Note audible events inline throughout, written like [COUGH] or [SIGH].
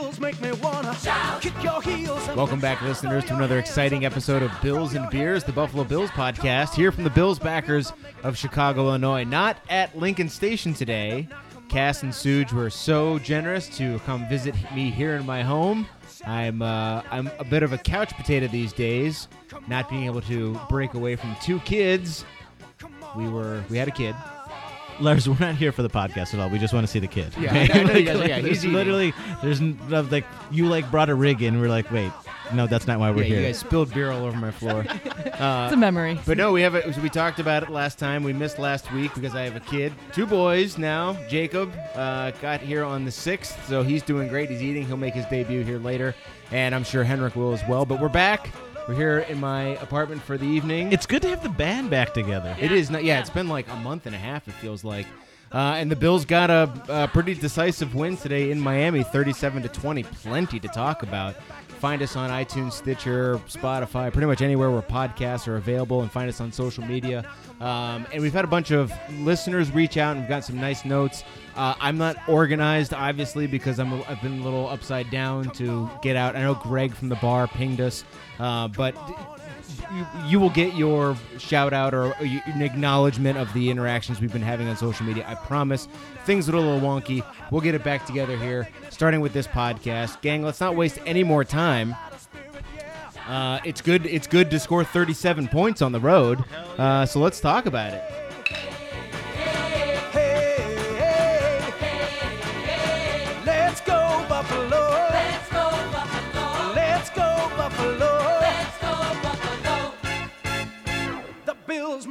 Bills make me wanna kick your heels. and Welcome back, listeners, to another exciting episode of Bills and Beers, the Buffalo Bills podcast, here from the Bills backers of Chicago, Illinois. Not at Lincoln Station today. Cass and Suge were so generous to come visit me here in my home. I'm uh, I'm a bit of a couch potato these days, not being able to break away from two kids. We were we had a kid. Lars, we're not here for the podcast at all. We just want to see the kid. Yeah, I know you guys- yeah, he's there's eating. literally there's n- like you like brought a rig in. We're like, wait, no, that's not why we're yeah, here. you guys spilled beer all over my floor. [LAUGHS] It's a memory. But no, we have it. We talked about it last time. We missed last week because I have a kid, two boys now. Jacob uh, got here on the sixth, so he's doing great. He's eating. He'll make his debut here later, and I'm sure Henrik will as well. But we're back. We're here in my apartment for the evening. It's good to have the band back together. It is not. Yeah, it's been like a month and a half. It feels like. Uh, and the Bills got a, a pretty decisive win today in Miami, 37 to 20. Plenty to talk about. Find us on iTunes, Stitcher, Spotify, pretty much anywhere where podcasts are available, and find us on social media. Um, and we've had a bunch of listeners reach out and we've got some nice notes. Uh, I'm not organized, obviously, because I'm I've been a little upside down to get out. I know Greg from the bar pinged us, uh, but you, you will get your shout out or an acknowledgement of the interactions we've been having on social media. I promise. Things are a little wonky. We'll get it back together here, starting with this podcast. Gang, let's not waste any more time. Uh, it's good. It's good to score 37 points on the road. Uh, so let's talk about it.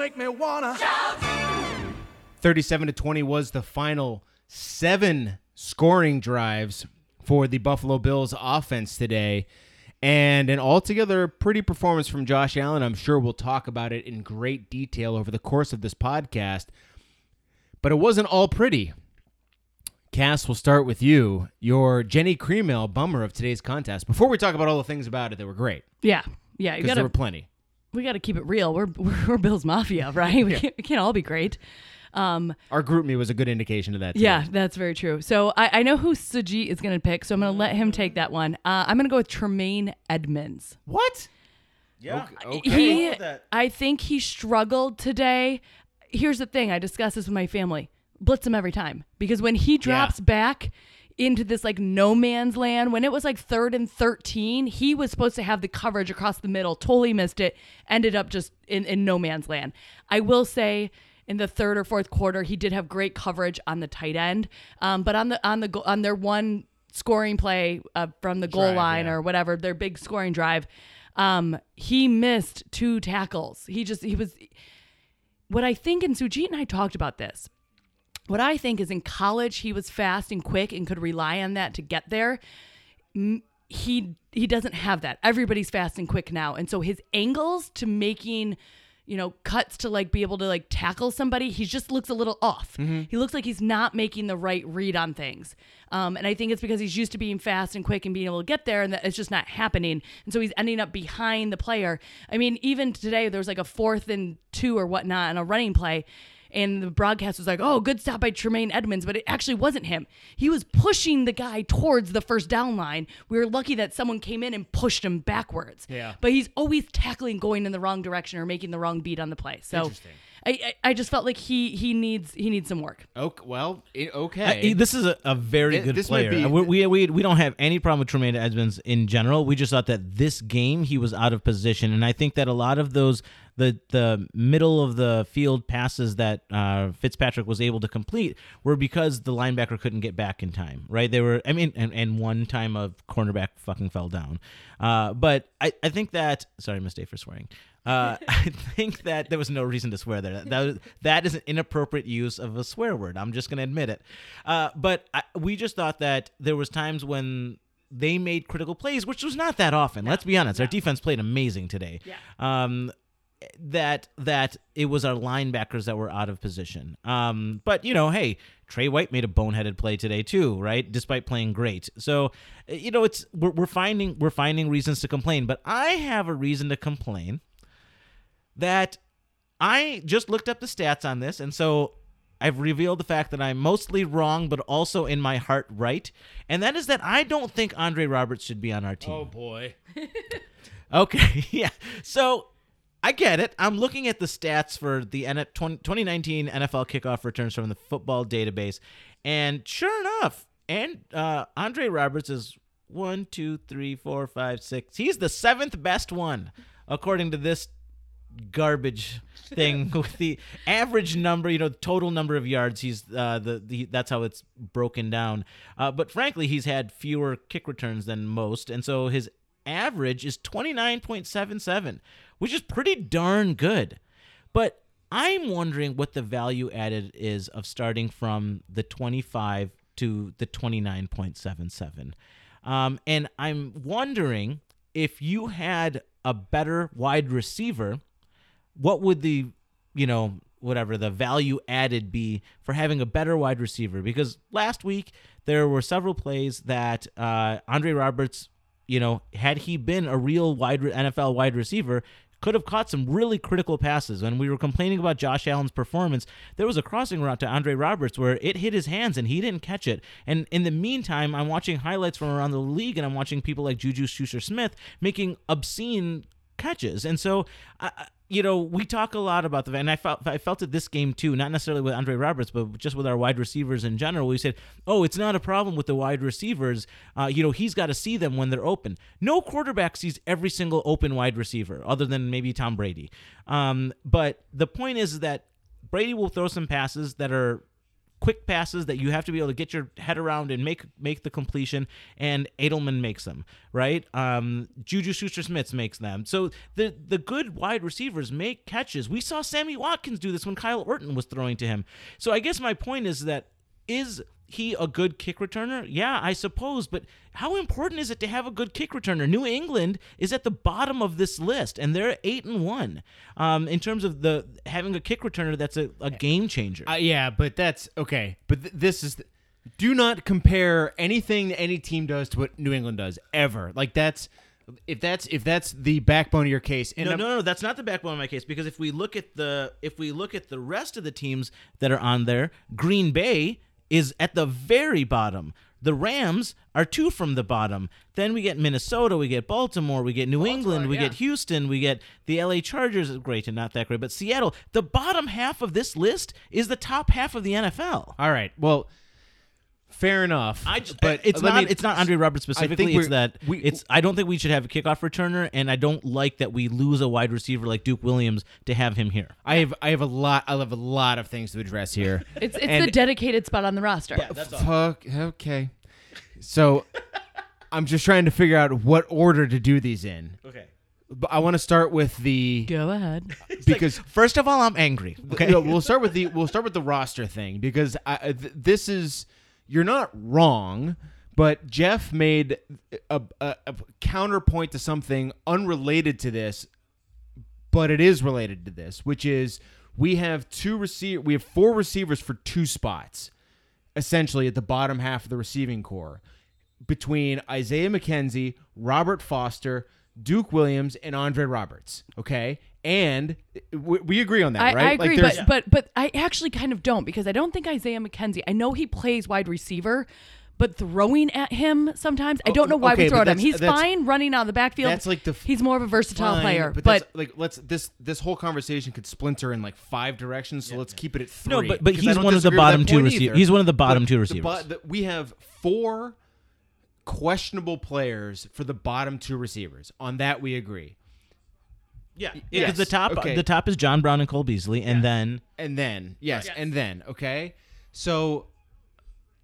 Make me wanna 37 to 20 was the final seven scoring drives for the Buffalo Bills offense today. And an altogether pretty performance from Josh Allen. I'm sure we'll talk about it in great detail over the course of this podcast. But it wasn't all pretty. Cass, we'll start with you. Your Genny Cream Ale bummer of today's contest. Before we talk about all the things about it that were great, Yeah, yeah. You because there were plenty. We gotta keep it real. We're we're, [LAUGHS] we're Bills Mafia, [LAUGHS] right? We, can't, we can't all be great. Um, Our GroupMe was a good indication of that. Too. yeah, that's very true. So I, I know who Sajit is gonna pick, so I'm gonna let him take that one. Uh, I'm gonna go with Tremaine Edmunds. What? Yeah. He, I think he struggled today. Here's the thing: I discussed this with my family. Blitz him every time because when he drops back into this like no man's land, when it was like third and thirteen, he was supposed to have the coverage across the middle. Totally missed it. Ended up just in, in no man's land. I will say. In the third or fourth quarter, he did have great coverage on the tight end, um, but on the on the on their one scoring play uh, from the goal Drive, line yeah. or whatever their big scoring drive, um, he missed two tackles. He just he was what I think, and Sujit and I talked about this. What I think is in college, he was fast and quick and could rely on that to get there. He he doesn't have that. Everybody's fast and quick now, and so his angles to making, you know, cuts to like be able to like tackle somebody, he just looks a little off. He looks like he's not making the right read on things, um, and I think it's because he's used to being fast and quick and being able to get there, and that it's just not happening. And so he's ending up behind the player. I mean, even today there was like a fourth and two or whatnot on a running play. And the broadcast was like, oh, good stop by Tremaine Edmunds, but it actually wasn't him. He was pushing the guy towards the first down line. We were lucky that someone came in and pushed him backwards. Yeah. But he's always tackling going in the wrong direction or making the wrong beat on the play. So Interesting. I, I, I just felt like he he needs he needs some work. Okay, well, okay. he- this is a, a very It- good this might player. be- we, we, we, we don't have any problem with Tremaine Edmunds in general. We just thought that this game he was out of position, and I think that a lot of those the the middle of the field passes that uh, Fitzpatrick was able to complete were because the linebacker couldn't get back in time. Right? They were. I mean, and, and one time a cornerback fucking fell down. Uh, but I, I think that sorry, mistake for swearing. Uh, [LAUGHS] I think that there was no reason to swear there. That was, that is an inappropriate use of a swear word. I'm just going to admit it. Uh, but I, we just thought that there was times when they made critical plays, which was not that often. Let's be honest. Our defense played amazing today. Yeah. Um, that that it was our linebackers that were out of position. Um, but you know, hey, Trey White made a boneheaded play today too, right? Despite playing great. So, uh, you know, it's we're, we're finding we're finding reasons to complain. But I have a reason to complain that I just looked up the stats on this, and so I've revealed the fact that I'm mostly wrong, but also in my heart right, and that is that I don't think Andre Roberts should be on our team. Oh boy. [LAUGHS] Okay, [LAUGHS] yeah. So I get it. I'm looking at the stats for the 2019 NFL kickoff returns from the football database, and sure enough, and uh, Andre Roberts is one, two, three, four, five, six. He's the seventh best one, according to this garbage [LAUGHS] thing with the average number, you know, total number of yards. He's uh, the, the that's how it's broken down. Uh, but frankly, he's had fewer kick returns than most, and so his average is 29.77, which is pretty darn good. But I'm wondering what the value added is of starting from the 25 to the 29.77. Um, and I'm wondering if you had a better wide receiver, what would the, you know, whatever the value added be for having a better wide receiver? Because last week there were several plays that uh, Andre Roberts, you know, had he been a real wide NFL wide receiver, could have caught some really critical passes. When we were complaining about Josh Allen's performance, there was a crossing route to Andre Roberts where it hit his hands and he didn't catch it. And in the meantime, I'm watching highlights from around the league and I'm watching people like Juju Schuster Smith making obscene catches. And so, you know, we talk a lot about the, and I felt I felt it this game too, not necessarily with Andre Roberts, but just with our wide receivers in general. We said, oh, it's not a problem with the wide receivers. Uh, you know, he's got to see them when they're open. No quarterback sees every single open wide receiver, other than maybe Tom Brady. Um, but the point is that Brady will throw some passes that are quick passes that you have to be able to get your head around and make make the completion and Edelman makes them right? Um, Juju Schuster-Smith makes them. So the the good wide receivers make catches. We saw Sammy Watkins do this when Kyle Orton was throwing to him. So I guess my point is that is he a good kick returner? Yeah, I suppose, but how important is it to have a good kick returner? New England is at the bottom of this list, and they're eight and one um, in terms of the having a kick returner that's a, a game changer. Uh, yeah, but that's okay. But th- this is. do not compare anything that any team does to what New England does ever. Like that's if that's if that's the backbone of your case. No, I'm- no, no, that's not the backbone of my case because if we look at the if we look at the rest of the teams that are on there, Green Bay is at the very bottom. The Rams are two from the bottom. Then we get Minnesota, we get Baltimore, we get New England, we yeah. get Houston, we get the LA Chargers. Great and not that great, but Seattle. The bottom half of this list is the top half of the NFL. All right. Well, fair enough. I just, but uh, it's not me- it's not Andre Roberts I think specifically. It's that we- it's I don't think we should have a kickoff returner, and I don't like that we lose a wide receiver like Duke Williams to have him here. I have I have a lot I have a lot of things to address here. [LAUGHS] It's it's And- the dedicated spot on the roster. Fuck. Okay. So, [LAUGHS] I'm just trying to figure out what order to do these in. Okay. But I want to start with the Go ahead. [LAUGHS] because First of all, I'm angry. Okay. No, we'll start with the we'll start with the roster thing because I, I- th- this is you're not wrong, but Jeff made a, a, a counterpoint to something unrelated to this, but it is related to this, which is we have two receive we have four receivers for two spots, essentially at the bottom half of the receiving corps, between Isaiah McKenzie, Robert Foster. Duke Williams and Andre Roberts, okay, and we, we agree on that, I, right? I Like, agree, there's- but but but I actually kind of don't because I don't think Isaiah McKenzie. I know he plays wide receiver, but throwing at him sometimes I oh, don't know why okay, we throw at him. He's fine running out of the backfield. that's like the f- he's more of a versatile Fine, player, but, but, that's, like let's this this whole conversation could splinter in like five directions. So let's keep it at three. No, but- but he's one of the disagree with that bottom two receivers. he's one of the bottom two the receivers. bo- the- we have four questionable players for the bottom two receivers. On that, we agree. Yeah, yes, because the top okay. the top is John Brown and Cole Beasley, and then And then yes, and then okay. So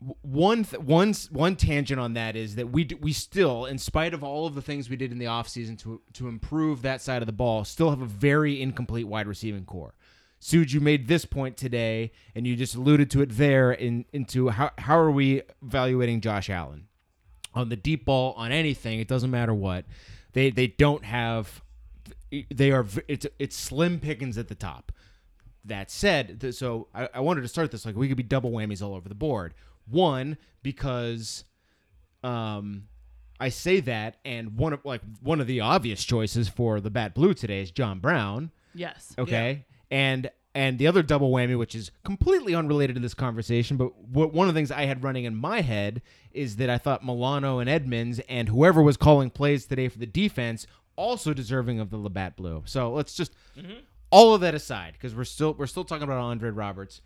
w- one th- one s- one tangent on that is that we d- we still, in spite of all of the things we did in the offseason to to improve that side of the ball, still have a very incomplete wide receiving corps. Suge, you made this point today, and you just alluded to it there in into how how are we evaluating Josh Allen on the deep ball on anything? It doesn't matter what they they don't have. They are it's it's slim pickings at the top. That said, th- so I, I wanted to start this like we could be double whammies all over the board. One because um I say that and one of like one of the obvious choices for the bat blue today is John Brown. yes, Okay. And and the other double whammy, which is completely unrelated to this conversation, but what, one of the things I had running in my head is that I thought Milano and Edmunds and whoever was calling plays today for the defense also deserving of the Labatt Blue. So let's just mm-hmm. all of that aside because we're still we're still talking about Andre Roberts,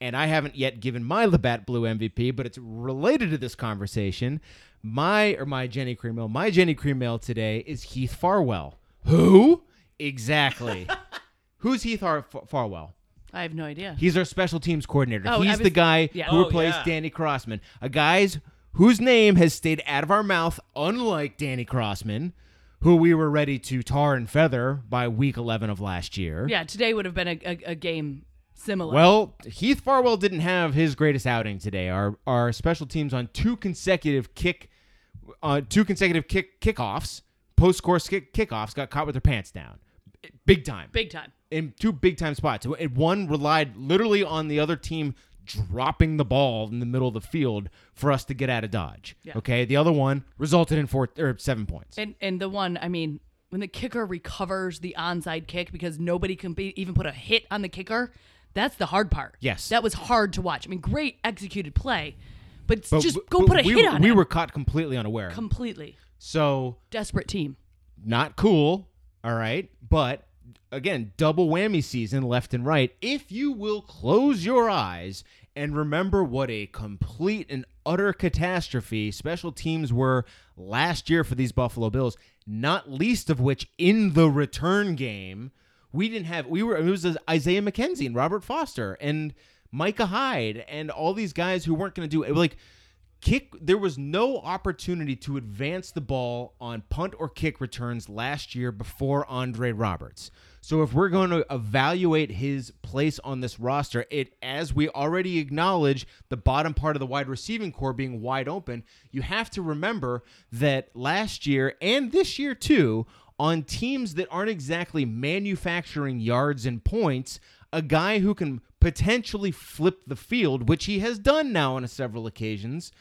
and I haven't yet given my Labatt Blue MVP, but it's related to this conversation. My or my Genny Cream Ale, my Genny Cream Ale today is Heath Farwell. Who exactly? [LAUGHS] Who's Heath Har- F- Farwell? I have no idea. He's our special teams coordinator. Oh, He's was- the guy yeah. who Oh, replaced yeah. Danny Crossman. A guy's whose name has stayed out of our mouth, unlike Danny Crossman, who we were ready to tar and feather by week 11 of last year. yeah, today would have been a, a, a game similar. Well, Heath Farwell didn't have his greatest outing today. Our our special teams on two consecutive kick, uh, two consecutive kick kickoffs, post score kick, kickoffs got caught with their pants down, big time big time. in two big time spots. One relied literally on the other team dropping the ball in the middle of the field for us to get out of dodge. Yeah. Okay, the other one resulted in four or seven points. And and the one, I mean, when the kicker recovers the onside kick because nobody can be, even put a hit on the kicker, that's the hard part. Yes. that was hard to watch. I mean, great executed play, but, But just go but put a we, hit on We him. were caught completely unaware. completely so desperate team. not cool. All right, but again, double whammy season left and right. If you will close your eyes and remember what a complete and utter catastrophe special teams were last year for these Buffalo Bills, not least of which in the return game, we didn't have we were it was Isaiah McKenzie and Robert Foster and Micah Hyde and all these guys who weren't going to do it like kick there was no opportunity to advance the ball on punt or kick returns last year before Andre Roberts. So if we're going to evaluate his place on this roster, it as we already acknowledge the bottom part of the wide receiving corps being wide open, you have to remember that last year and this year too on teams that aren't exactly manufacturing yards and points, a guy who can potentially flip the field, which he has done now on several occasions,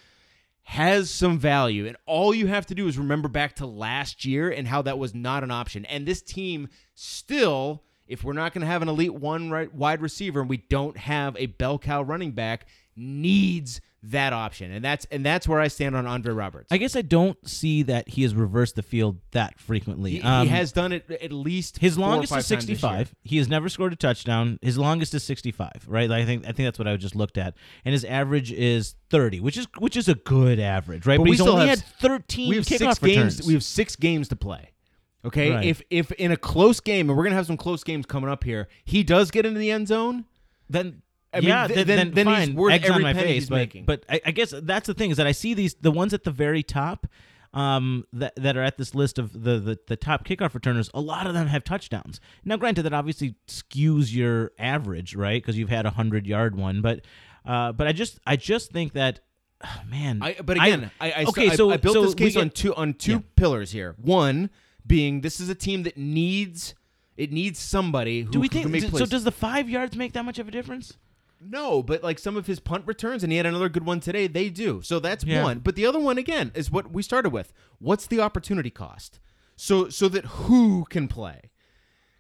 has some value. And all you have to do is remember back to last year and how that was not an option. And this team still, if we're not going to have an elite one right, wide receiver and we don't have a bell cow running back, needs that option. And that's and that's where I stand on Andre Roberts. I guess I don't see that he has reversed the field that frequently. he, Um, he has done it at least his longest is times this year. 65. He has never scored a touchdown. His longest is 65, right? Like, I think I think that's what I just looked at. And his average is 30, which is which is a good average, right? But But, we he's only have- had 13 we have kickoff six returns. games. We have six games to play. Okay, Right. if if in a close game, and we're gonna have some close games coming up here, he does get into the end zone. then I mean, yeah, th- then, then- then, fine. worth every on my penny face, he's but, making. but I, I guess that's the thing is that I see these the ones at the very top, um, that that are at this list of the, the the top kickoff returners. A lot of them have touchdowns. Now, granted, that obviously skews your average, right? Because you've had a hundred yard one, but uh, but I just I just think that. ah, Man, I, but again, I, I, okay, so I built so this case we on two on two Yeah. pillars here. One being this is a team that needs it needs somebody who Do we can think so? Does the five yards make that much of a difference? No, but like some of his punt returns, and he had another good one today. They do. So that's Yeah. one. But the other one again is what we started with. What's the opportunity cost? So so that who can play,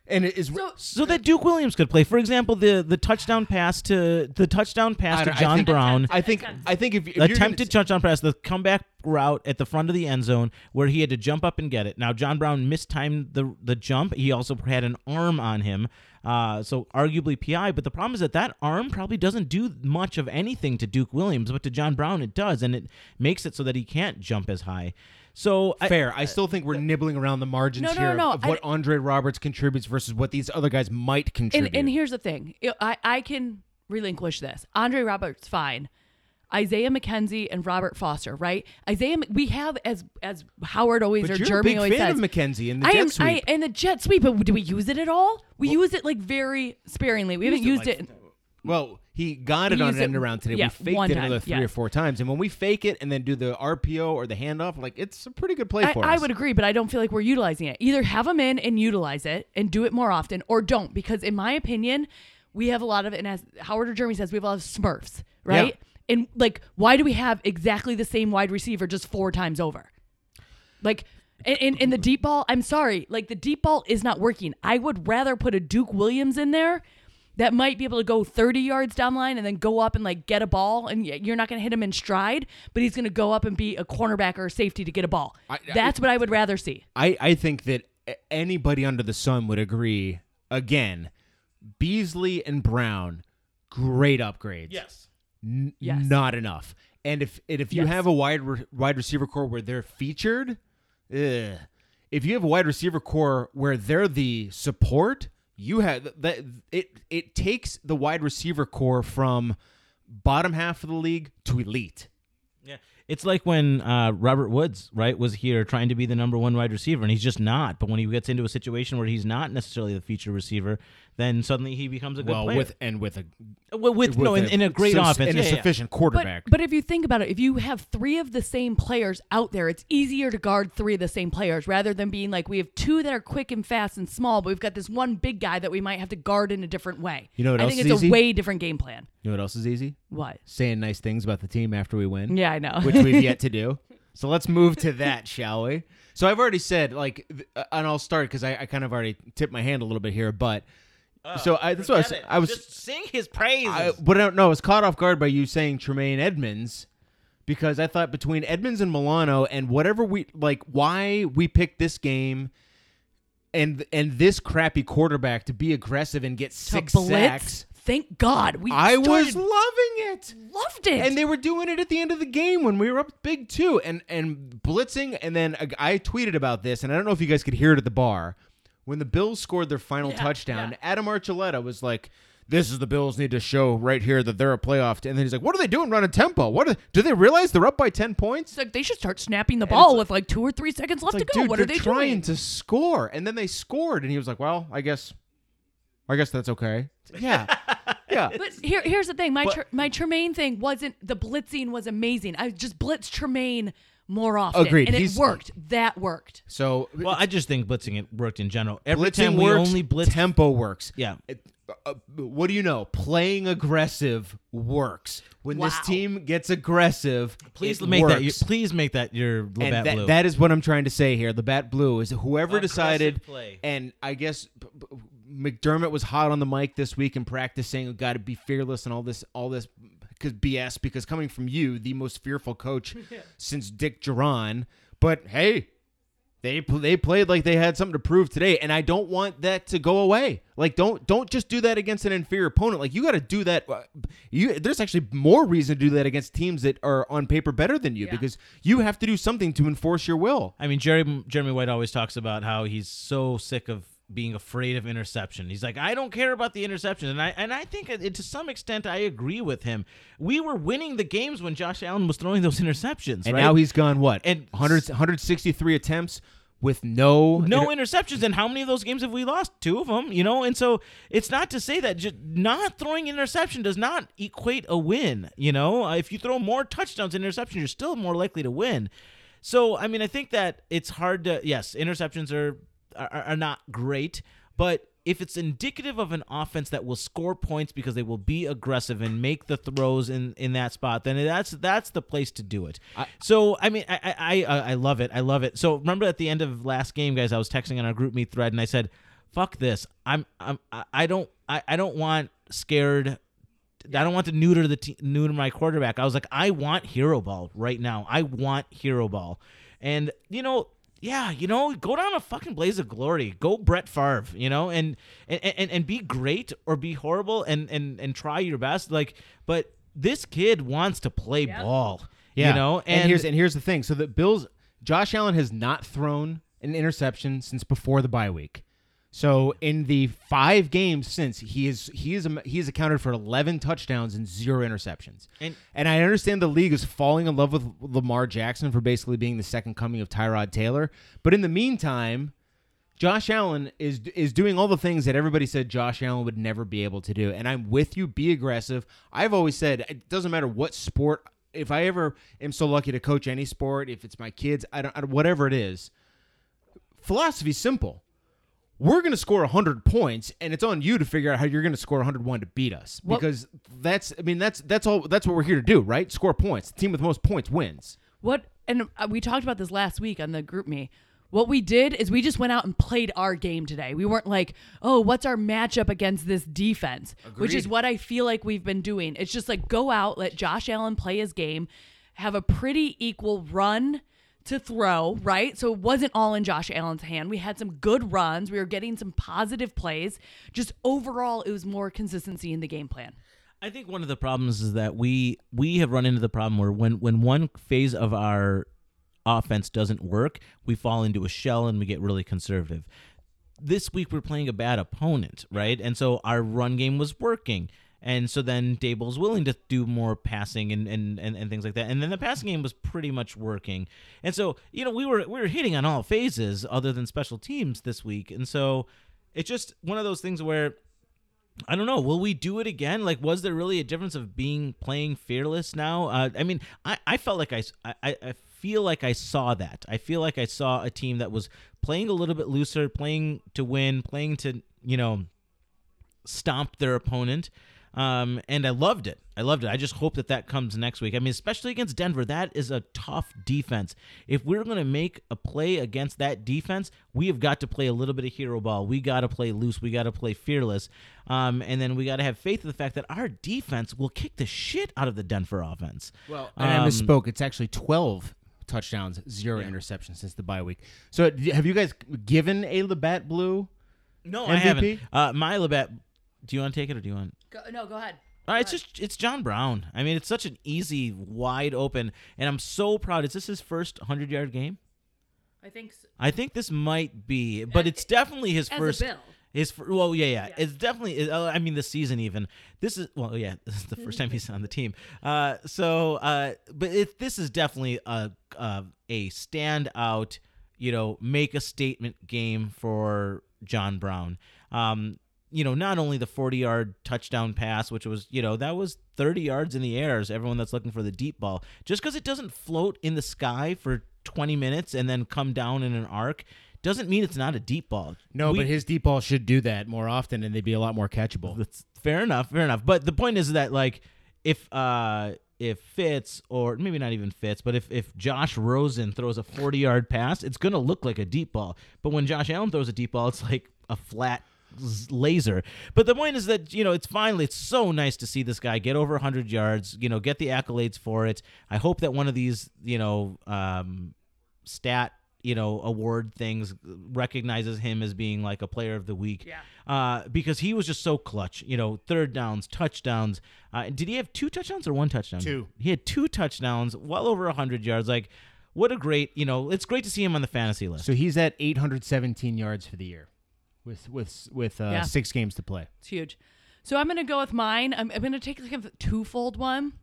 and it is So So that Duke Williams could play. For example, the the touchdown pass to the touchdown pass to don't- I John think- Brown. I think I think if, if the you're gonna attempted touchdown pass, the comeback route at the front of the end zone where he had to jump up and get it. Now John Brown mistimed the the jump. He also had an arm on him, uh, so arguably PI. But the problem is that that arm probably doesn't do much of anything to Duke Williams, but to John Brown it does, and it makes it so that he can't jump as high. So Fair. I still think we're nibbling around the margins No, no, here no, of I- what Andre Roberts contributes versus what these other guys might contribute. And, and here's the thing I- I, I can relinquish this. Andre Roberts, fine. Isaiah McKenzie and Robert Foster, right? Isaiah, we have as as Howard always but or you're Jeremy a big always fan says. of McKenzie and the I jet am, sweep. I and the jet sweep, but do we use it at all? We use it like very sparingly. We haven't used it. well, he got it on used an it- end around today. yeah, we faked one it time, another three yeah. or four times, and when we fake it and then do the RPO or the handoff, like it's a pretty good play I, for I us. would agree, but I don't feel like we're utilizing it. Either have them in and utilize it and do it more often, or don't. Because in my opinion, we have a lot of it. And as Howard or Jeremy says, we have a lot of Smurfs, right? And like, why do we have exactly the same wide receiver just four times over? Like, in, in, in the deep ball, I'm sorry, like the deep ball is not working. I would rather put a Duke Williams in there that might be able to go 30 yards down the line and then go up and like get a ball and you're not going to hit him in stride, but he's going to go up and be a cornerback or a safety to get a ball. I- I- That's what I would rather see. I, I think that anybody under the sun would agree. Again, Beasley and Brown, great upgrades. N- Yes. not enough. And if and if you Yes. have a wide re- wide receiver corps where they're featured, ugh. if you have a wide receiver corps where they're the support, you have that it it takes the wide receiver corps from bottom half of the league to elite. Yeah. It's like when uh, Robert Woods, right, was here trying to be the number one wide receiver, and he's just not. But when he gets into a situation where he's not necessarily the feature receiver, then suddenly he becomes a good well, player. with and with a Well, with, no, in, in a great sus- offense, and yeah, a yeah. sufficient But, quarterback. but if you think about it, if you have three of the same players out there, it's easier to guard three of the same players rather than being like we have two that are quick and fast and small, but we've got this one big guy that we might have to guard in a different way. You know what I else think is it's easy? a way different game plan. you know what else is easy? What? Saying nice things about the team after we win. Yeah, I know. which we've [LAUGHS] yet to do. So let's move to that, shall we? So I've already said like, uh, and I'll start because I, I kind of already tipped my hand a little bit here, but Oh, so I, that's what I was. I was just sing his praises. I, but I don't know. I was caught off guard by you saying Tremaine Edmunds because I thought between Edmunds and Milano and whatever we like, why we picked this game. And and this crappy quarterback to be aggressive and get six blitz. sacks. Thank God we. I was loving it. loved it. And they were doing it at the end of the game when we were up big too, and and blitzing. And then I I tweeted about this, and I don't know if you guys could hear it at the bar when the Bills scored their final Yeah, touchdown. yeah. Adam Archuleta was like, "This is the Bills need to show right here that they're a playoff." Team. And then he's like, "What are they doing running tempo? What are, do they realize they're up by ten points?" It's like they should start snapping the ball with like two or three seconds left like, to go. dude, what are they trying doing? to score, and then they scored, and he was like, "Well, I guess, I guess that's okay." Yeah, [LAUGHS] yeah. But here, here's the thing. My But- Tr- my Tremaine thing wasn't the blitzing was amazing. I just blitzed Tremaine more often, Agreed. and it He's- worked. That worked. So well, I just think blitzing it worked in general. Every blitzing time we works, only blitz, tempo works. Yeah. It- uh, what do you know? Playing aggressive works. When this Wow. team gets aggressive, please it make that. Your, works. please make that your Labatt and that, blue. that is what I'm trying to say here. The bat blue is whoever Aggressive decided, play. and I guess p- p- McDermott was hot on the mic this week and practicing. Got to be fearless and all this, all this, because BS. Because coming from you, the most fearful coach [LAUGHS] since Dick Jauron. But hey, they they played like they had something to prove today, and I don't want that to go away. Like don't don't just do that against an inferior opponent. Like you got to do that. uh, You there's actually more reason to do that against teams that are on paper better than you Yeah. because you have to do something to enforce your will. I mean, Jerry, Jeremy White always talks about how he's so sick of being afraid of interception. He's like, I don't care about the interception, and I and I think it, to some extent I agree with him. We were winning the games when Josh Allen was throwing those [LAUGHS] interceptions, And right? now he's gone what? And- 100, 163 attempts with no no inter- interceptions, and how many of those games have we lost? Two of them, you know. And so it's not to say that just not throwing interception does not equate a win. You know, Uh, if you throw more touchdowns than interceptions, you're still more likely to win. So I mean, I think that it's hard to yes, interceptions are are, are not great, but if it's indicative of an offense that will score points because they will be aggressive and make the throws in, in that spot, then that's that's the place to do it. so I mean, I, I I uh, I love it. I love it. So remember at the end of last game, guys, I was texting on our group meet thread and I said, "Fuck this. I'm I'm I- I don't I, I don't want scared." I don't want to neuter the te- neuter my quarterback. I was like, I want hero ball right now. I want hero ball, and you know, yeah, you know, go down a fucking blaze of glory. Go Brett Favre, you know, and and and, and be great or be horrible and and and try your best. Like, but this kid wants to play ball. Yeah. You know, and, here's and here's the thing. So the Bills Josh Allen has not thrown an interception since before the bye week. So in the five games since he is he is um, he has accounted for 11 touchdowns and zero interceptions. And- and I understand the league is falling in love with Lamar Jackson for basically being the second coming of Tyrod Taylor, but in the meantime, Josh Allen is is doing all the things that everybody said Josh Allen would never be able to do. And I'm with you. Be aggressive. I've always said it doesn't matter what sport. If I ever am so lucky to coach any sport, if it's my kids, I don't, I don't whatever it is. Philosophy's simple. We're going to score 100 points and it's on you to figure out how you're going to score 101 to beat us What- because that's I mean that's that's all that's what we're here to do, right? Score points. The team with the most points wins. What and uh, we talked about this last week on the GroupMe. What we did is we just went out and played our game today. We weren't like, oh, what's our matchup against this defense? Which is what I feel like we've been doing. It's just like go out, let Josh Allen play his game, have a pretty equal run to throw, right? So it wasn't all in Josh Allen's hand. We had some good runs. We were getting some positive plays. Just overall, it was more consistency in the game plan. I think one of the problems is that we we have run into the problem where when when one phase of our offense doesn't work, we fall into a shell and we get really conservative. This week we're playing a bad opponent, right? And so our run game was working. And so then Daboll's willing to do more passing and, and, and, and things like that. And then the passing game was pretty much working. And so, you know, we were we were hitting on all phases other than special teams this week. And so it's just one of those things where I don't know. Will we do it again? Like, was there really a difference of being playing fearless now? Uh, I mean, I, I felt like I, I, I feel like I saw that. I feel like I saw a team that was playing a little bit looser, playing to win, playing to, you know, stomp their opponent. Um, and I loved it. I loved it. I just hope that that comes next week. I mean, especially against Denver, that is a tough defense. If we're going to make a play against that defense, we have got to play a little bit of hero ball. We got to play loose. We got to play fearless. Um, and then we got to have faith in the fact that our defense will kick the shit out of the Denver offense. Well, and I Um, misspoke. It's actually 12 touchdowns, zero interceptions since the bye week. So have you guys given a Labatt Blue? No, MVP? I haven't. Uh, my Labatt. Do you want to take it or do you want? Go, no, go ahead. Uh, it's just it's John Brown. I mean, it's such an easy, wide open, and I'm so proud. Is this his first hundred yard game? I think so. I think this might be, but it's definitely his as first. Bill. His well, yeah, yeah, Yeah. It's definitely. uh, I mean, the season even. This is well, yeah. [LAUGHS] This is the first time he's on the team. Uh, so, uh, but it, this is definitely a a, a standout. You know, make a statement game for John Brown. Um, you know, not only the 40 yard touchdown pass, which was, you know, that was 30 yards in the air, as everyone that's looking for the deep ball. Just because it doesn't float in the sky for 20 minutes and then come down in an arc doesn't mean it's not a deep ball. No, We- but his deep ball should do that more often, and they'd be a lot more catchable. that's fair enough, fair enough. But the point is that like if uh if Fitz or maybe not even Fitz, but if if Josh Rosen throws a 40 yard pass, it's gonna look like a deep ball. But when Josh Allen throws a deep ball, it's like a flat laser. But the point is that you know it's finally it's so nice to see this guy get over 100 yards. You know, get the accolades for it. I hope that one of these you know um stat you know award things recognizes him as being like a player of the week Yeah. uh, because he was just so clutch. You know, third downs, touchdowns. Uh, did he have two touchdowns or one touchdown? Two. He had two touchdowns, well over hundred yards. Like, what a great. You know, it's great to see him on the fantasy list. So he's at 817 yards for the year, with with with uh, Yeah. six games to play. It's huge. So I'm gonna go with mine. I'm, I'm gonna take like a twofold one.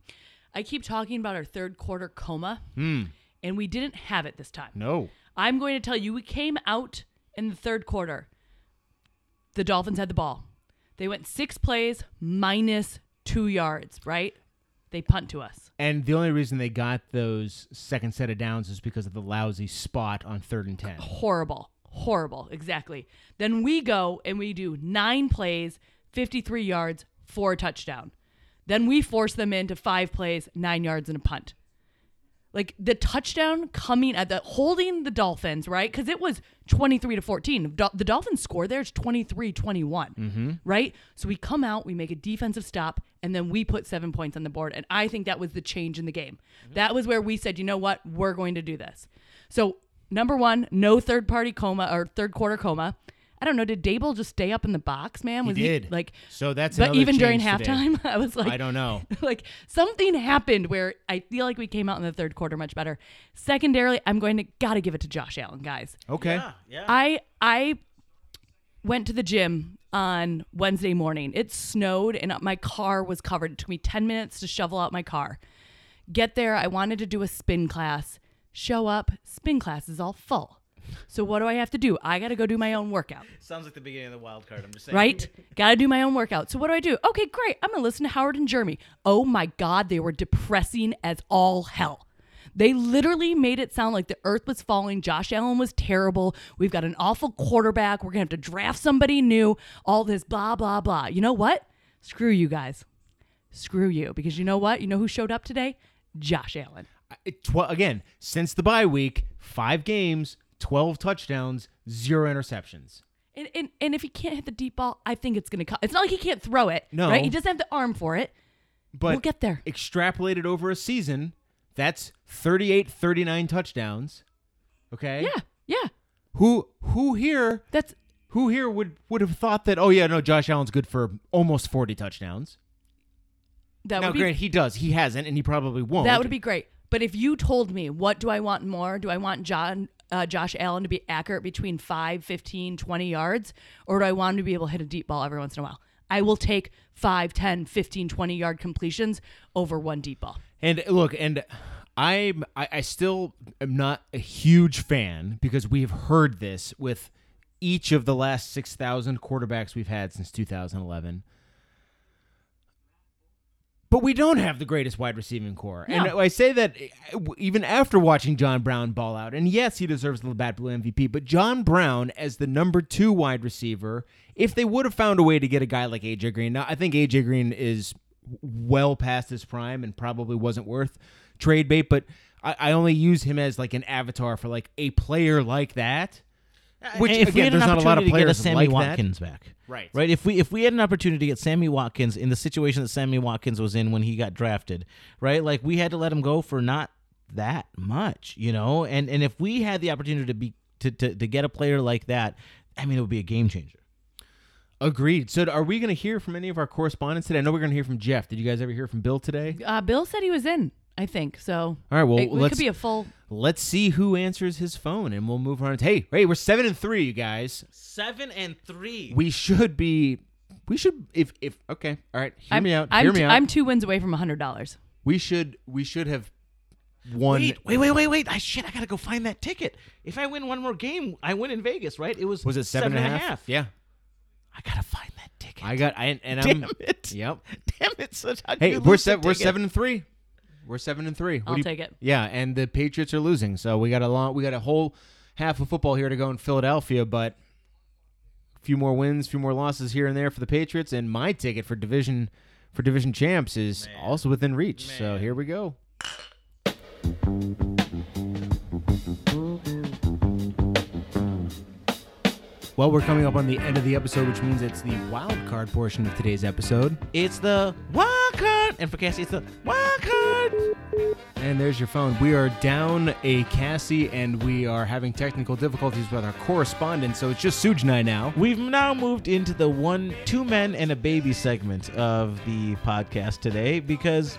I keep talking about our third quarter coma, and we didn't have it this time. No, I'm going to tell you, we came out in the third quarter. The Dolphins had the ball. They went six plays minus two yards. Right? They punt to us. and the only reason they got those second set of downs is because of the lousy spot on third and ten. horrible horrible. Exactly. Then we go and we do nine plays 53 yards for a touchdown. Then we force them into five plays nine yards and a punt. Like the touchdown coming at the holding the dolphins right? Because it was 23 to 14 Dol- the dolphins score there's 23 21 mm-hmm. right? So we come out we make a defensive stop and then we put seven points on the board. And i think that was the change in the game. Mm-hmm. That was where we said you know what? We're going to do this. So number one no third party coma or third quarter coma i don't know did Daboll just stay up in the box man Was He was did. like So that's but even during change today. halftime [LAUGHS] i was like I don't know. [LAUGHS] like something happened where I feel like we came out in the third quarter much better. Secondarily, I'm going to gotta give it to Josh Allen, guys. Okay, yeah, yeah. I I went to the gym on Wednesday morning. It snowed and my car was covered. It took me 10 minutes to shovel out my car. Get there, I wanted to do a spin class. Show up, spin class is all full. So what do I have to do? I got to go do my own workout Sounds like the beginning of the wild card. I'm just saying. right? Got to do my own workout. So what do I do? Okay, great. I'm gonna listen to Howard and Jeremy. Oh my God, they were depressing as all hell. They literally made it sound like the earth was falling. Josh Allen was terrible. We've got an awful quarterback. We're gonna have to draft somebody new. All this blah blah blah. You know what? Screw you guys. Screw you. Because you know what? You know who showed up today? Josh Allen. It- tw- again, since the bye week, five games, 12 touchdowns, zero interceptions. And, and and if he can't hit the deep ball, I think it's gonna come. It's not like he can't throw it. No. right? He doesn't have the arm for it. But We'll get there. extrapolated over a season, that's 38, 39 touchdowns. Okay? Yeah, yeah. Who who here That's who here would would have thought that oh yeah, no, Josh Allen's good for almost 40 touchdowns. that now would be granted he does. He hasn't and he probably won't. that would be great. But if you told me what do I want more? Do I want John uh, Josh Allen to be accurate between 5, 15, 20 yards or do I want him to be able to hit a deep ball every once in a while? I will take 5, 10, 15, 20 yard completions over one deep ball. And look, and I'm I, I still am not a huge fan because we've heard this with each of the last six thousand quarterbacks we've had since 2011. But we don't have the greatest wide receiving corps. And I say that uh, even after watching John Brown ball out. And yes, he deserves the Labatt Blue MVP, but John Brown as the number two wide receiver, if they would have found a way to get a guy like AJ Green, now I think AJ Green is well past his prime and probably wasn't worth trade bait, but I, I only use him as like an avatar for like a player like that. Which And if we again, had an not a lot of opportunity to get a Sammy like that. Watkins back, Right. Right. If we if we had an opportunity to get Sammy Watkins in the situation that Sammy Watkins was in when he got drafted, right? Like we had to let him go for not that much, you know. And and if we had the opportunity to be to to, to get a player like that, I mean, it would be a game changer. Agreed. So are we going to hear from any of our correspondents today? I know we're going to hear from Jeff. Did you guys ever hear from Bill today? Uh, Bill said he was in, I think. So All right. Well, it, it let's could be a full. let's see who answers his phone, and we'll move on. Hey, hey, we're seven and three, you guys. Seven and three. We should be. We should. If if okay. All right. Hear I'm, me out. I'm, hear me t- out. I'm two wins away from a hundred dollars. we should. We should have won. Wait, wait, wait, wait, wait! I shit! I gotta go find that ticket. If I win one more game, I win in Vegas, right? It was Was it seven and a half? Yeah. I gotta find that ticket. I got. I and I'm. Damn it! Yep. [LAUGHS] Damn it! Such how'd Hey, we're seven. We're seven and three. We're seven and three. What I'll do you- take it. Yeah, and the Patriots are losing, so we got a long. We got a whole half of football here to go in Philadelphia, but a few more wins, a few more losses here and there for the Patriots, and my ticket for division for division champs is also within reach. So here we go. Well, we're coming up on the end of the episode, which means it's the wild card portion of today's episode. It's the wild card, and for Cassie, it's the wild card. And there's your phone. We are down a Cassie, and we are having technical difficulties with our correspondent, so it's just Suj and I now. We've now moved into the one, two men and a baby segment of the podcast today because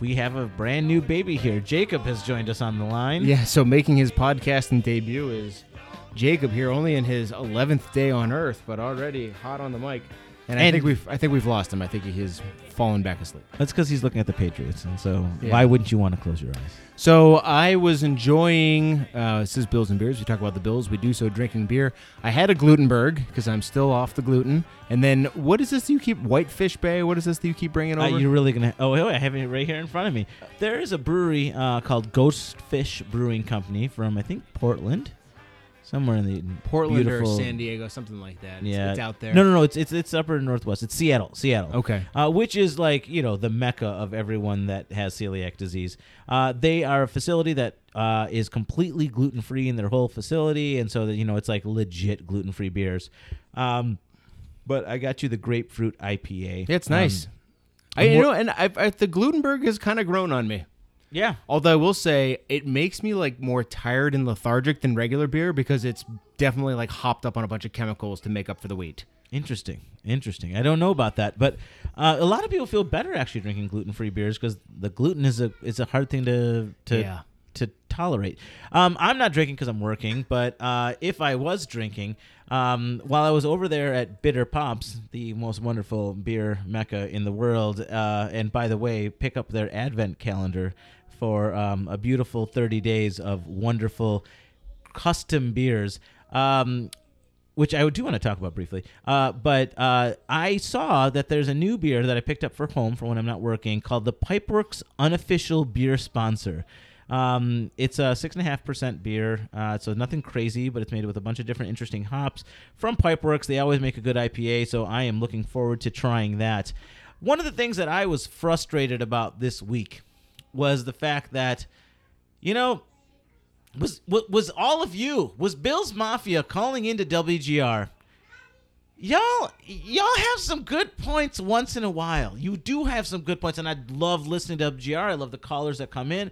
we have a brand new baby here. Jacob has joined us on the line. Yeah, so making his podcasting debut is Jacob here, only in his 11th day on Earth, but already hot on the mic. And, I think we've I think we've lost him. I think he has fallen back asleep. That's because he's looking at the Patriots, and so Yeah. why wouldn't you want to close your eyes? So I was enjoying. Uh, this is Bills and Beers. We talk about the Bills. We do so drinking beer. I had a Glutenberg because I'm still off the gluten. And then what is this you keep Whitefish Bay? What is this that you keep bringing Uh, over? you're really gonna? Oh, wait, I have it right here in front of me. There is a brewery uh, called Ghostfish Brewing Company from I think Portland, somewhere in the Portland or San Diego, something like that. It's- Yeah, it's out there. No, no, no. It's it's it's upper northwest. It's Seattle, Seattle. Okay. Uh, which is like you know the mecca of everyone that has celiac disease. Uh, they are a facility that uh, is completely gluten free in their whole facility, and so that you know it's like legit gluten free beers. Um, but I got you the grapefruit IPA. Yeah, it's Um, nice. I, you know, and I've, I, the Glutenberg has kind of grown on me. Yeah, Although I will say it makes me like more tired and lethargic than regular beer because it's definitely like hopped up on a bunch of chemicals to make up for the wheat. Interesting, interesting. I don't know about that, but uh, a lot of people feel better actually drinking gluten-free beers because the gluten is a is a hard thing to to Yeah. to tolerate. Um, I'm not drinking because I'm working, but uh, if I was drinking, um, while I was over there at Bitter Pops, the most wonderful beer mecca in the world, uh, and by the way, pick up their Advent calendar for um, a beautiful 30 days of wonderful custom beers. Um, which I do want to talk about briefly. Uh, but uh, I saw that there's a new beer that I picked up for home for when I'm not working called the Pipeworks Unofficial Beer Sponsor. Um, it's a six and a half percent beer, uh, so nothing crazy, but it's made with a bunch of different interesting hops from Pipeworks. They always make a good IPA, so I am looking forward to trying that. One of the things that I was frustrated about this week was the fact that, you know, was wa- was all of you was Bills Mafia calling into WGR. Y'all, y'all have some good points once in a while. You do have some good points, and I love listening to WGR. I love the callers that come in,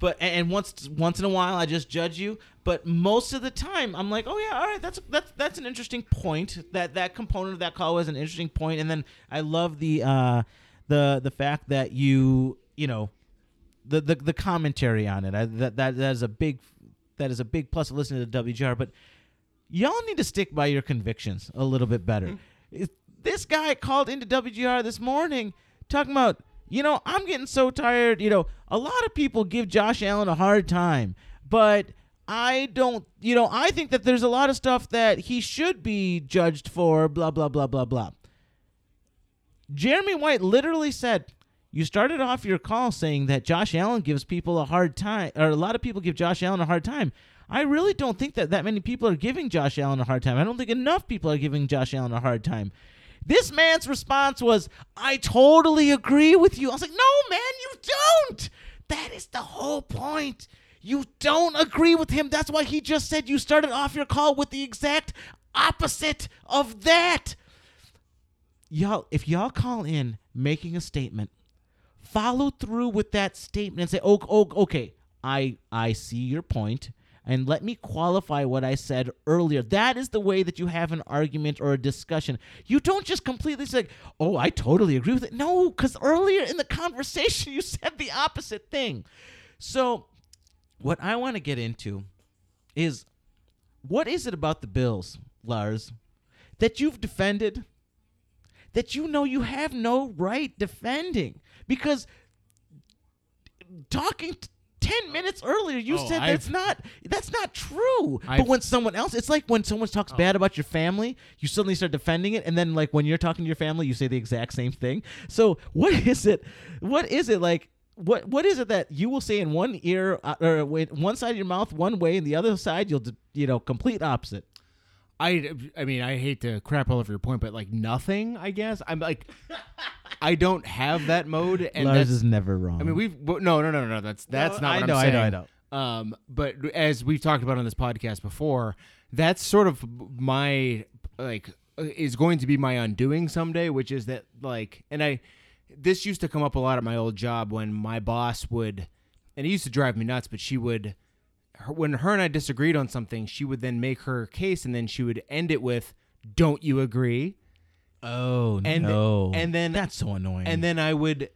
but and once once in a while I just judge you. But most of the time I'm like, oh yeah, all right, that's that's that's an interesting point. That that component of that call was an interesting point, and then I love the uh, the the fact that you you know the the, the commentary on it. I, that that that is a big that is a big plus of listening to WGR. But y'all need to stick by your convictions a little bit better. Mm. Is- This guy called into WGR this morning talking about, you know, I'm getting so tired. You know, a lot of people give Josh Allen a hard time, but I don't, you know, I think that there's a lot of stuff that he should be judged for, blah, blah, blah, blah, blah. Jeremy White literally said, You started off your call saying that Josh Allen gives people a hard time, or a lot of people give Josh Allen a hard time. I really don't think that that many people are giving Josh Allen a hard time. I don't think enough people are giving Josh Allen a hard time. This man's response was, I totally agree with you. I was like, No, man, you don't. That is the whole point. You don't agree with him. That's why he just said you started off your call with the exact opposite of that y'all if y'all call in making a statement follow through with that statement and say oh, oh okay i i see your point and let me qualify what i said earlier. That is the way that you have an argument or a discussion. You don't just completely say oh i totally agree with it. No because earlier in the conversation [LAUGHS] you said the opposite thing. So what i want to get into is what is it about the bills lars that you've defended that you know you have no right defending. Because talking t- 10 minutes earlier you Oh, said I've- that's not that's not true. But I've- when someone else it's like when someone talks bad about your family you suddenly start defending it. And then like when you're talking to your family you say the exact same thing. So what [LAUGHS] is it what is it like what what is it that you will say in one ear uh, or with one side of your mouth one way and the other side you'll d- you know complete opposite I, I mean, I hate to crap all over your point, but like nothing, I guess. I'm like, [LAUGHS] I don't have that mode, and Lars that's, is never wrong I mean, we've well, no, no, no, no. That's that's No, not I what know, I'm I know, I know. Um, but as we've talked about on this podcast before, that's sort of my like is going to be my undoing someday, which is that like, and I this used to come up a lot at my old job when my boss would, and it used to drive me nuts, but she would. Her, when her and I disagreed on something, she would then make her case, and then she would end it with, "Don't you agree?" oh And- no. and then- that's so annoying. and then I would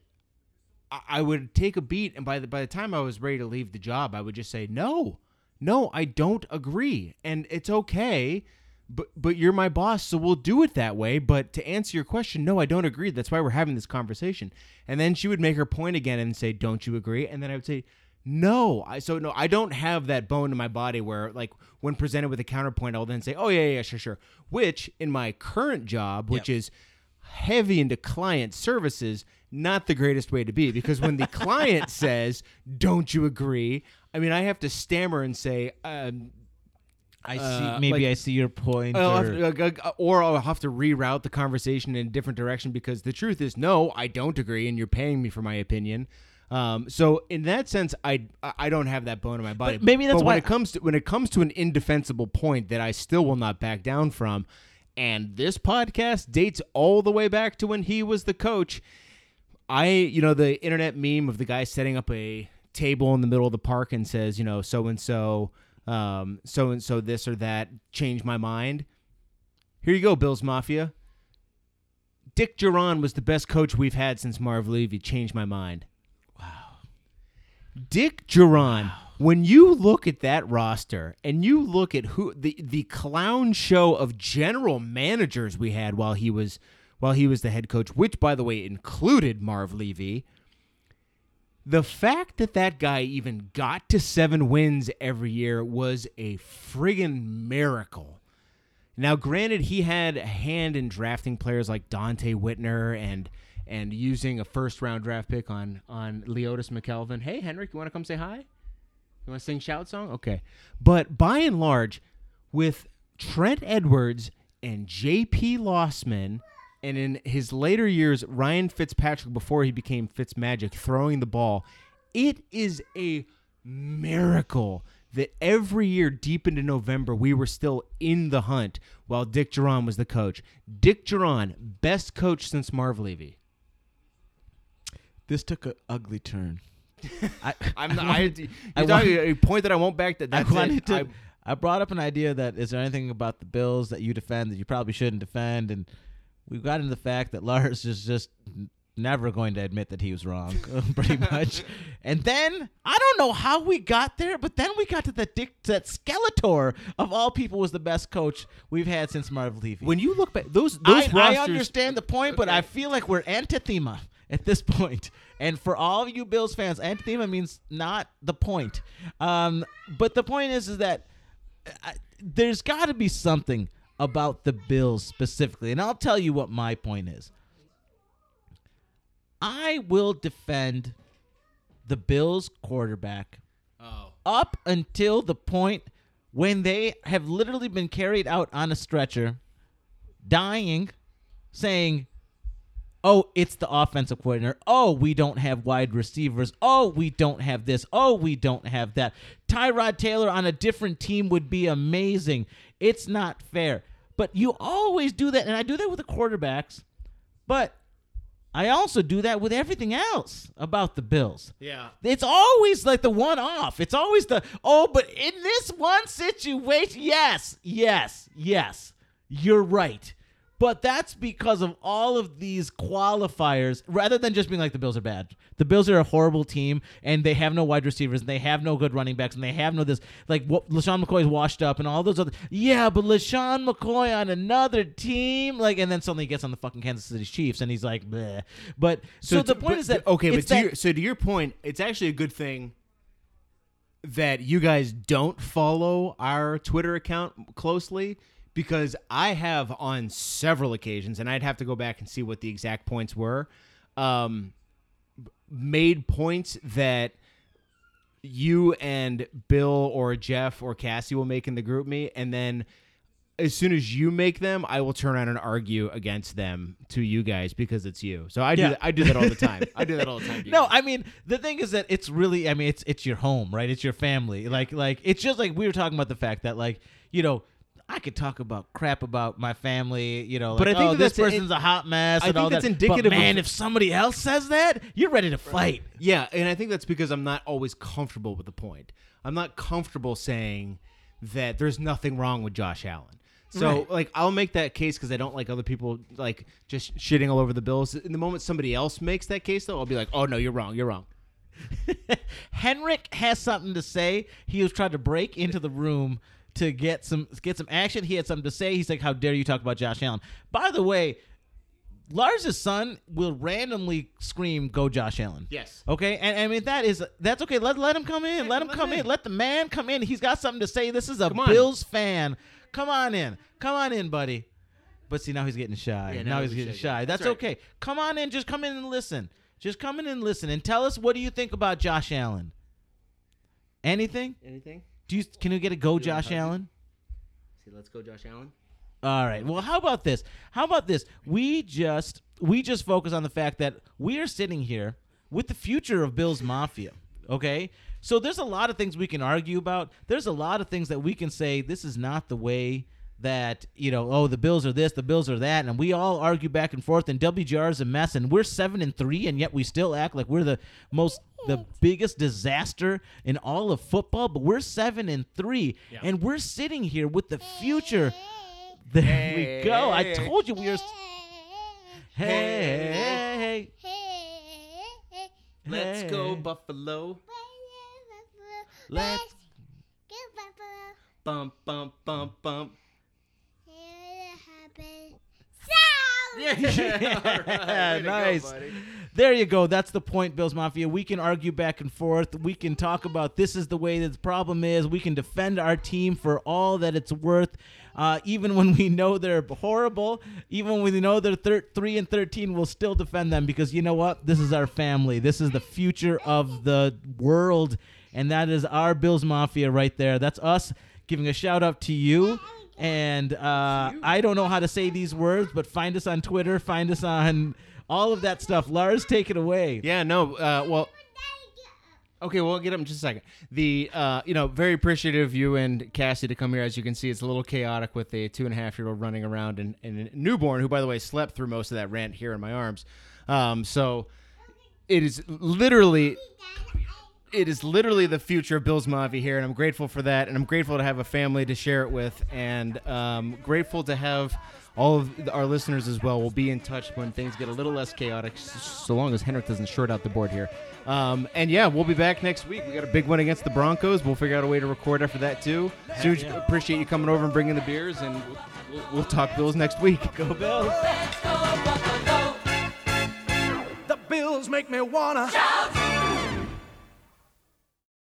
I- I would take a beat and by the by the time I was ready to leave the job I would just say no no I don't agree. And it's okay but but you're my boss so we'll do it that way. But to answer your question no I don't agree. That's why we're having this conversation. And then she would make her point again and say don't you agree? And then I would say no I so no I don't have that bone in my body where like when presented with a counterpoint I'll then say oh yeah yeah sure sure which in my current job which is heavy into client services, not the greatest way to be because when the client [LAUGHS] says, "Don't you agree?" I mean, I have to stammer and say, um, I see. uh, maybe like- I see your point. I'll or- to- uh, uh, or I'll have to reroute the conversation in a different direction because the truth is, no, I don't agree, and you're paying me for my opinion. Um, so in that sense, I I don't have that bone in my body. But maybe that's but why- when it comes to when it comes to an indefensible point that I still will not back down from, and this podcast dates all the way back to when he was the coach. I, you know, the internet meme of the guy setting up a table in the middle of the park and says, you know, so and so, um, so and so, this or that, changed my mind. Here you go, Bills Mafia. Dick Jauron was the best coach we've had since Marv Levy. Changed my mind. Dick Jauron. When you look at that roster and you look at who the the clown show of general managers we had while he was while he was the head coach, which by the way included Marv Levy, the fact that that guy even got to seven wins every year was a friggin' miracle. Now, granted, he had a hand in drafting players like Donte Whitner and and using a first round draft pick on on Leotis McKelvin. Hey, Henrik, you want to come say hi? You want to sing shout song? Okay. But by and large, with Trent Edwards and J.P. Losman, and in his later years, Ryan Fitzpatrick before he became Fitzmagic throwing the ball, it is a miracle that every year deep into November we were still in the hunt while Dick Jauron was the coach. Dick Jauron, best coach since Marv Levy. This took an ugly turn. [LAUGHS] I, I'm [LAUGHS] not. I I, wanted- you I talking wanted- a point that I won't back. That that's I wanted it. to. I- I, brought up an idea that is there anything about the Bills that you defend that you probably shouldn't defend, and we got into the fact that Lars is just never going to admit that he was wrong, [LAUGHS] pretty much. And then I don't know how we got there, but then we got to the Dick, that Skeletor of all people was the best coach we've had since Marv Levy. when you look back, those those I, rosters. I understand the point, but I feel like we're antithema at this [LAUGHS] point. And for all of you Bills fans, antithema means not the point. Um, but the point is, is that I, there's got to be something about the Bills specifically, and I'll tell you what my point is. I will defend the Bills quarterback Oh. up until the point when they have literally been carried out on a stretcher, dying, saying, Oh, it's the offensive coordinator. Oh, we don't have wide receivers. Oh, we don't have this. Oh, we don't have that. Tyrod Taylor on a different team would be amazing. It's not fair. But you always do that, and I do that with the quarterbacks. But I also do that with everything else about the Bills. Yeah. It's always like the one off. It's always the, oh, but in this one situation, yes, yes, yes, you're right. But that's because of all of these qualifiers, rather than just being like the Bills are bad. The Bills are a horrible team, and they have no wide receivers, and they have no good running backs, and they have no this. Like, what, LeSean McCoy's washed up, and all those other. Yeah, but LeSean McCoy on another team, like, and then suddenly he gets on the fucking Kansas City Chiefs, and he's like, Bleh. But so, the point but- is that okay, but to that- your, so to your point, it's actually a good thing that you guys don't follow our Twitter account closely because I have on several occasions, and I'd have to go back and see what the exact points were, um, made points that you and Bill or Jeff or Cassie will make in the GroupMe, and then as soon as you make them, I will turn around and argue against them to you guys because it's you. So I do Yeah. that, I do that all the time. [LAUGHS] I do that all the time. No, guys. I mean the thing is that it's really I mean it's it's your home, right? It's your family. Like like it's just like we were talking about the fact that like, you know, I could talk about crap about my family, you know, like, But I think oh, that this person's a hot mess I think that's that. indicative but man, if somebody else says that, you're ready to fight. Yeah, and I think that's because I'm not always comfortable with the point. I'm not comfortable saying that there's nothing wrong with Josh Allen. So Right. like I'll make that case because I don't like other people like just shitting all over the Bills. In the moment somebody else makes that case though, I'll be like, oh no, you're wrong, you're wrong. [LAUGHS] Henrik has something to say. He was trying to break into the room to get some get some action. He had something to say. He's like, "How dare you talk about Josh Allen?" By the way, Lars' son will randomly scream, "Go Josh Allen!" Yes. Okay, and I mean that is that's okay. Let let him come in. let him let come in. in. Let the man come in. He's got something to say. This is a Bills fan. Come on in. Come on in, buddy. But see, now he's getting shy. Yeah, now, now he's he's getting shy. shy. That's, That's right. okay. Come on in. Just come in and listen. Just come in and listen and tell us what do you think about Josh Allen. Anything? Anything? Do you can you get a go Josh? Allen? See, let's go, Josh Allen. All right. Well, how about this? How about this? We just we just focus on the fact that we are sitting here with the future of Bill's Mafia. Okay? So there's a lot of things we can argue about. There's a lot of things that we can say this is not the way that, you know, oh, the Bills are this, the Bills are that, and we all argue back and forth and WGR is a mess and we're 7 and 3 and yet we still act like we're the most the biggest disaster in all of football, but we're 7 and 3 and we're sitting here with the future there we go. I told you we were. Hey, hey, Let's go, Buffalo. let's. Go Buffalo. Bump, bump, bump, bump. [LAUGHS] Yeah, [LAUGHS] nice. There you go. That's the point, Bills Mafia. We can argue back and forth. We can talk about this is the way that the problem is. We can defend our team for all that it's worth, uh, even when we know they're horrible. Even when we know they're thir- three and thirteen, we'll still defend them because you know what? This is our family. This is the future of the world, and that is our Bills Mafia right there. That's us giving a shout out to you. And uh, I don't know how to say these words, but find us on Twitter, find us on all of that stuff. Lars, take it away. Yeah, no. Uh, well, Okay, well, get up in just a second. The uh, you know, very appreciative of you and Cassie to come here. As you can see, it's a little chaotic with a two and a half year old running around and, and a newborn, who, by the way, slept through most of that rant here in my arms. Um, so it is literally. It is literally the future of Bills Mafia here, and I'm grateful for that. And I'm grateful to have a family to share it with, and um, grateful to have all of our listeners as well. We'll be in touch when things get a little less chaotic, so long as Henrik doesn't short out the board here. Um, and yeah, we'll be back next week. We got a big one against the Broncos. We'll figure out a way to record after that too. Suge, appreciate you coming over and bringing the beers, and we'll, we'll talk Bills next week. [LAUGHS] Go Bills! The bills make me wanna shout.